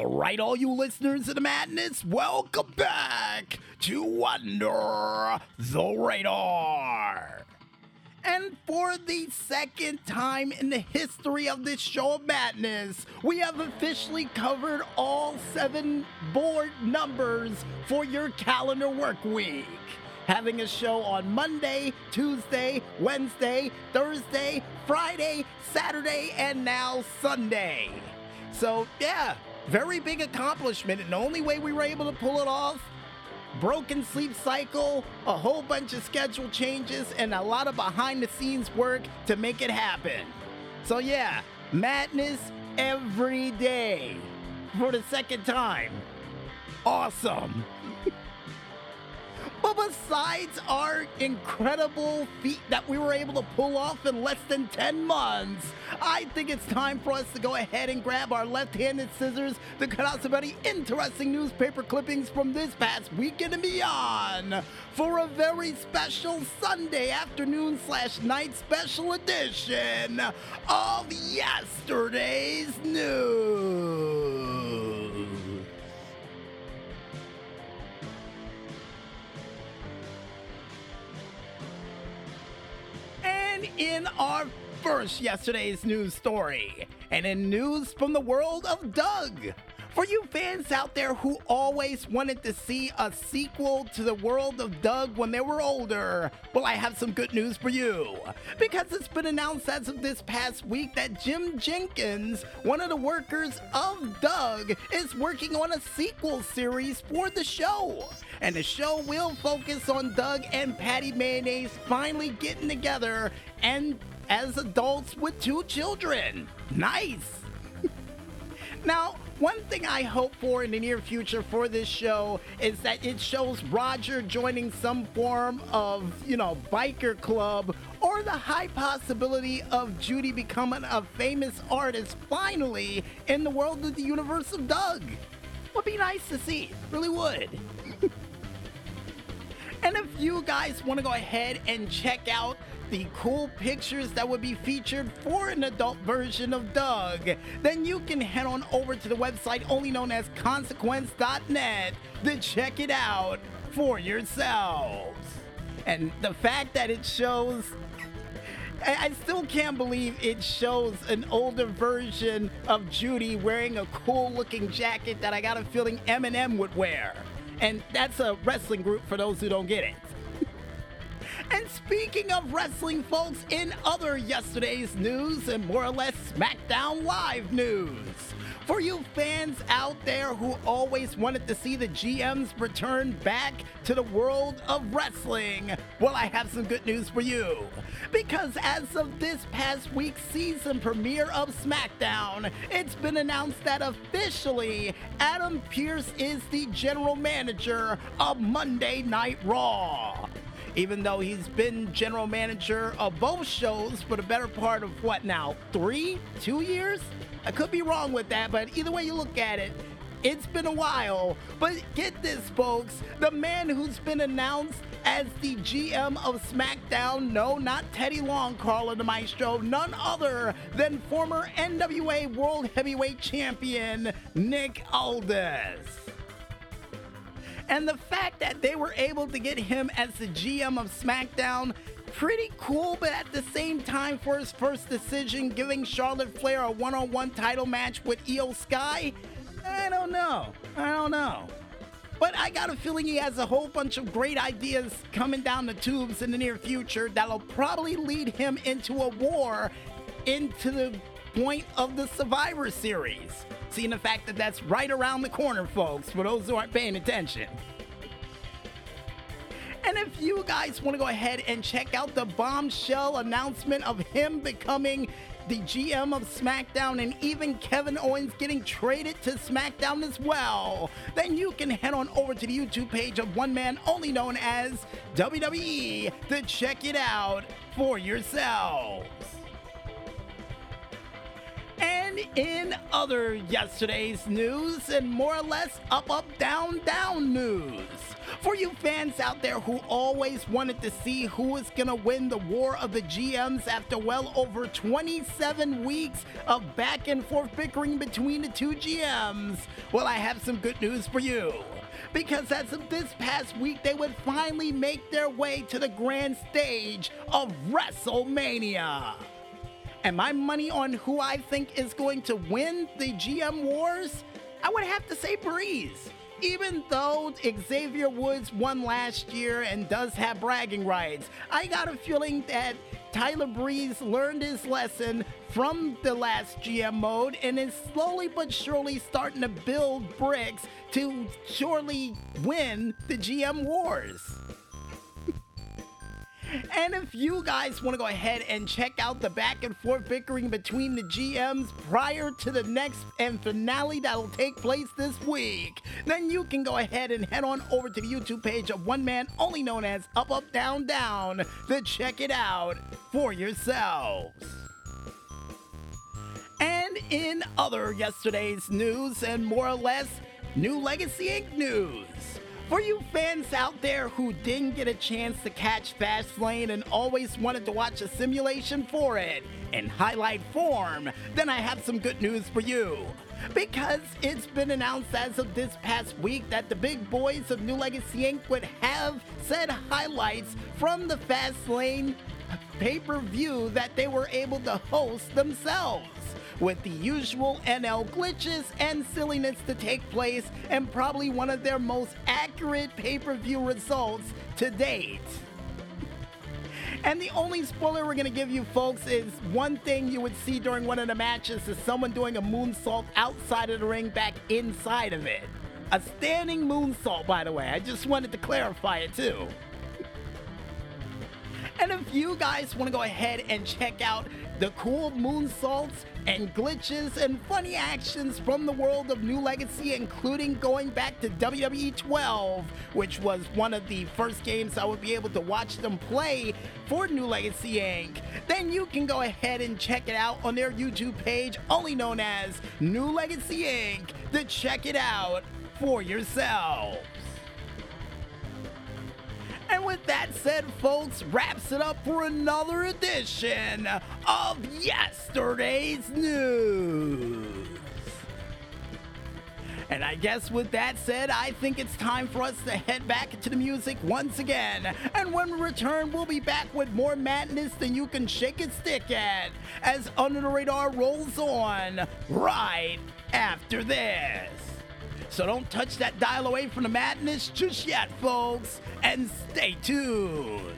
All right, all you listeners of the madness, welcome back to Under the Radar. And for the second time in the history of this show of madness, we have officially covered all seven board numbers for your calendar work week. Having a show on Monday, Tuesday, Wednesday, Thursday, Friday, Saturday, and now Sunday. So, yeah, very big accomplishment. And the only way we were able to pull it off broken sleep cycle, a whole bunch of schedule changes, and a lot of behind the scenes work to make it happen. So, yeah, madness every day for the second time. Awesome. But besides our incredible feat that we were able to pull off in less than 10 months, I think it's time for us to go ahead and grab our left handed scissors to cut out some very interesting newspaper clippings from this past weekend and beyond for a very special Sunday afternoon slash night special edition of yesterday's news. And in our first yesterday's news story, and in news from the world of Doug. For you fans out there who always wanted to see a sequel to the world of Doug when they were older, well, I have some good news for you. Because it's been announced as of this past week that Jim Jinkins, one of the workers of Doug, is working on a sequel series for the show. And the show will focus on Doug and Patty Mayonnaise finally getting together and as adults with two children. Nice! Now, one thing I hope for in the near future for this show is that it shows Roger joining some form of, you know, biker club or the high possibility of Judy becoming a famous artist finally in the world of the universe of Doug. Would be nice to see, really would. And if you guys want to go ahead and check out the cool pictures that would be featured for an adult version of Doug, then you can head on over to the website only known as consequence.net to check it out for yourselves. And the fact that it shows I still can't believe it shows an older version of Judy wearing a cool looking jacket that I got a feeling Eminem would wear. And that's a wrestling group for those who don't get it. And speaking of wrestling, folks, in other yesterday's news and more or less SmackDown Live news. For you fans out there who always wanted to see the GMs return back to the world of wrestling, well, I have some good news for you. Because as of this past week's season premiere of SmackDown, it's been announced that officially Adam Pearce is the general manager of Monday Night Raw even though he's been general manager of both shows for the better part of what now, three, two years? I could be wrong with that, but either way you look at it, it's been a while. But get this, folks the man who's been announced as the GM of SmackDown, no, not Teddy Long, Carla the Maestro, none other than former NWA World Heavyweight Champion Nick Aldis. And the fact that they were able to get him as the GM of SmackDown, pretty cool, but at the same time, for his first decision, giving Charlotte Flair a one on one title match with Iyo Sky, I don't know. I don't know. But I got a feeling he has a whole bunch of great ideas coming down the tubes in the near future that'll probably lead him into a war into the point of the Survivor Series. Seeing the fact that that's right around the corner, folks, for those who aren't paying attention. And if you guys want to go ahead and check out the bombshell announcement of him becoming the GM of SmackDown and even Kevin Owens getting traded to SmackDown as well, then you can head on over to the YouTube page of one man only known as WWE to check it out for yourselves. And in other yesterday's news and more or less up, up, down, down news. For you fans out there who always wanted to see who was going to win the war of the GMs after well over 27 weeks of back and forth bickering between the two GMs, well, I have some good news for you. Because as of this past week, they would finally make their way to the grand stage of WrestleMania. And my money on who I think is going to win the GM Wars, I would have to say Breeze. Even though Xavier Woods won last year and does have bragging rights, I got a feeling that Tyler Breeze learned his lesson from the last GM mode and is slowly but surely starting to build bricks to surely win the GM Wars. And if you guys want to go ahead and check out the back and forth bickering between the GMs prior to the next and finale that'll take place this week, then you can go ahead and head on over to the YouTube page of one man only known as Up Up Down Down to check it out for yourselves. And in other yesterday's news and more or less new Legacy Inc. news. For you fans out there who didn't get a chance to catch Fastlane and always wanted to watch a simulation for it in highlight form, then I have some good news for you. Because it's been announced as of this past week that the big boys of New Legacy Inc. would have said highlights from the Fastlane pay per view that they were able to host themselves with the usual NL glitches and silliness to take place, and probably one of their most accurate pay per view results to date. And the only spoiler we're gonna give you folks is one thing you would see during one of the matches is someone doing a moonsault outside of the ring back inside of it. A standing moonsault, by the way. I just wanted to clarify it too. And if you guys want to go ahead and check out the cool moonsaults and glitches and funny actions from the world of New Legacy, including going back to WWE 12, which was one of the first games I would be able to watch them play for New Legacy Inc., then you can go ahead and check it out on their YouTube page, only known as New Legacy Inc., to check it out for yourselves. And with that said, folks, wraps it up for another edition of yesterday's news. And I guess with that said, I think it's time for us to head back into the music once again. And when we return, we'll be back with more madness than you can shake a stick at as Under the Radar rolls on right after this. So don't touch that dial away from the madness just yet, folks, and stay tuned.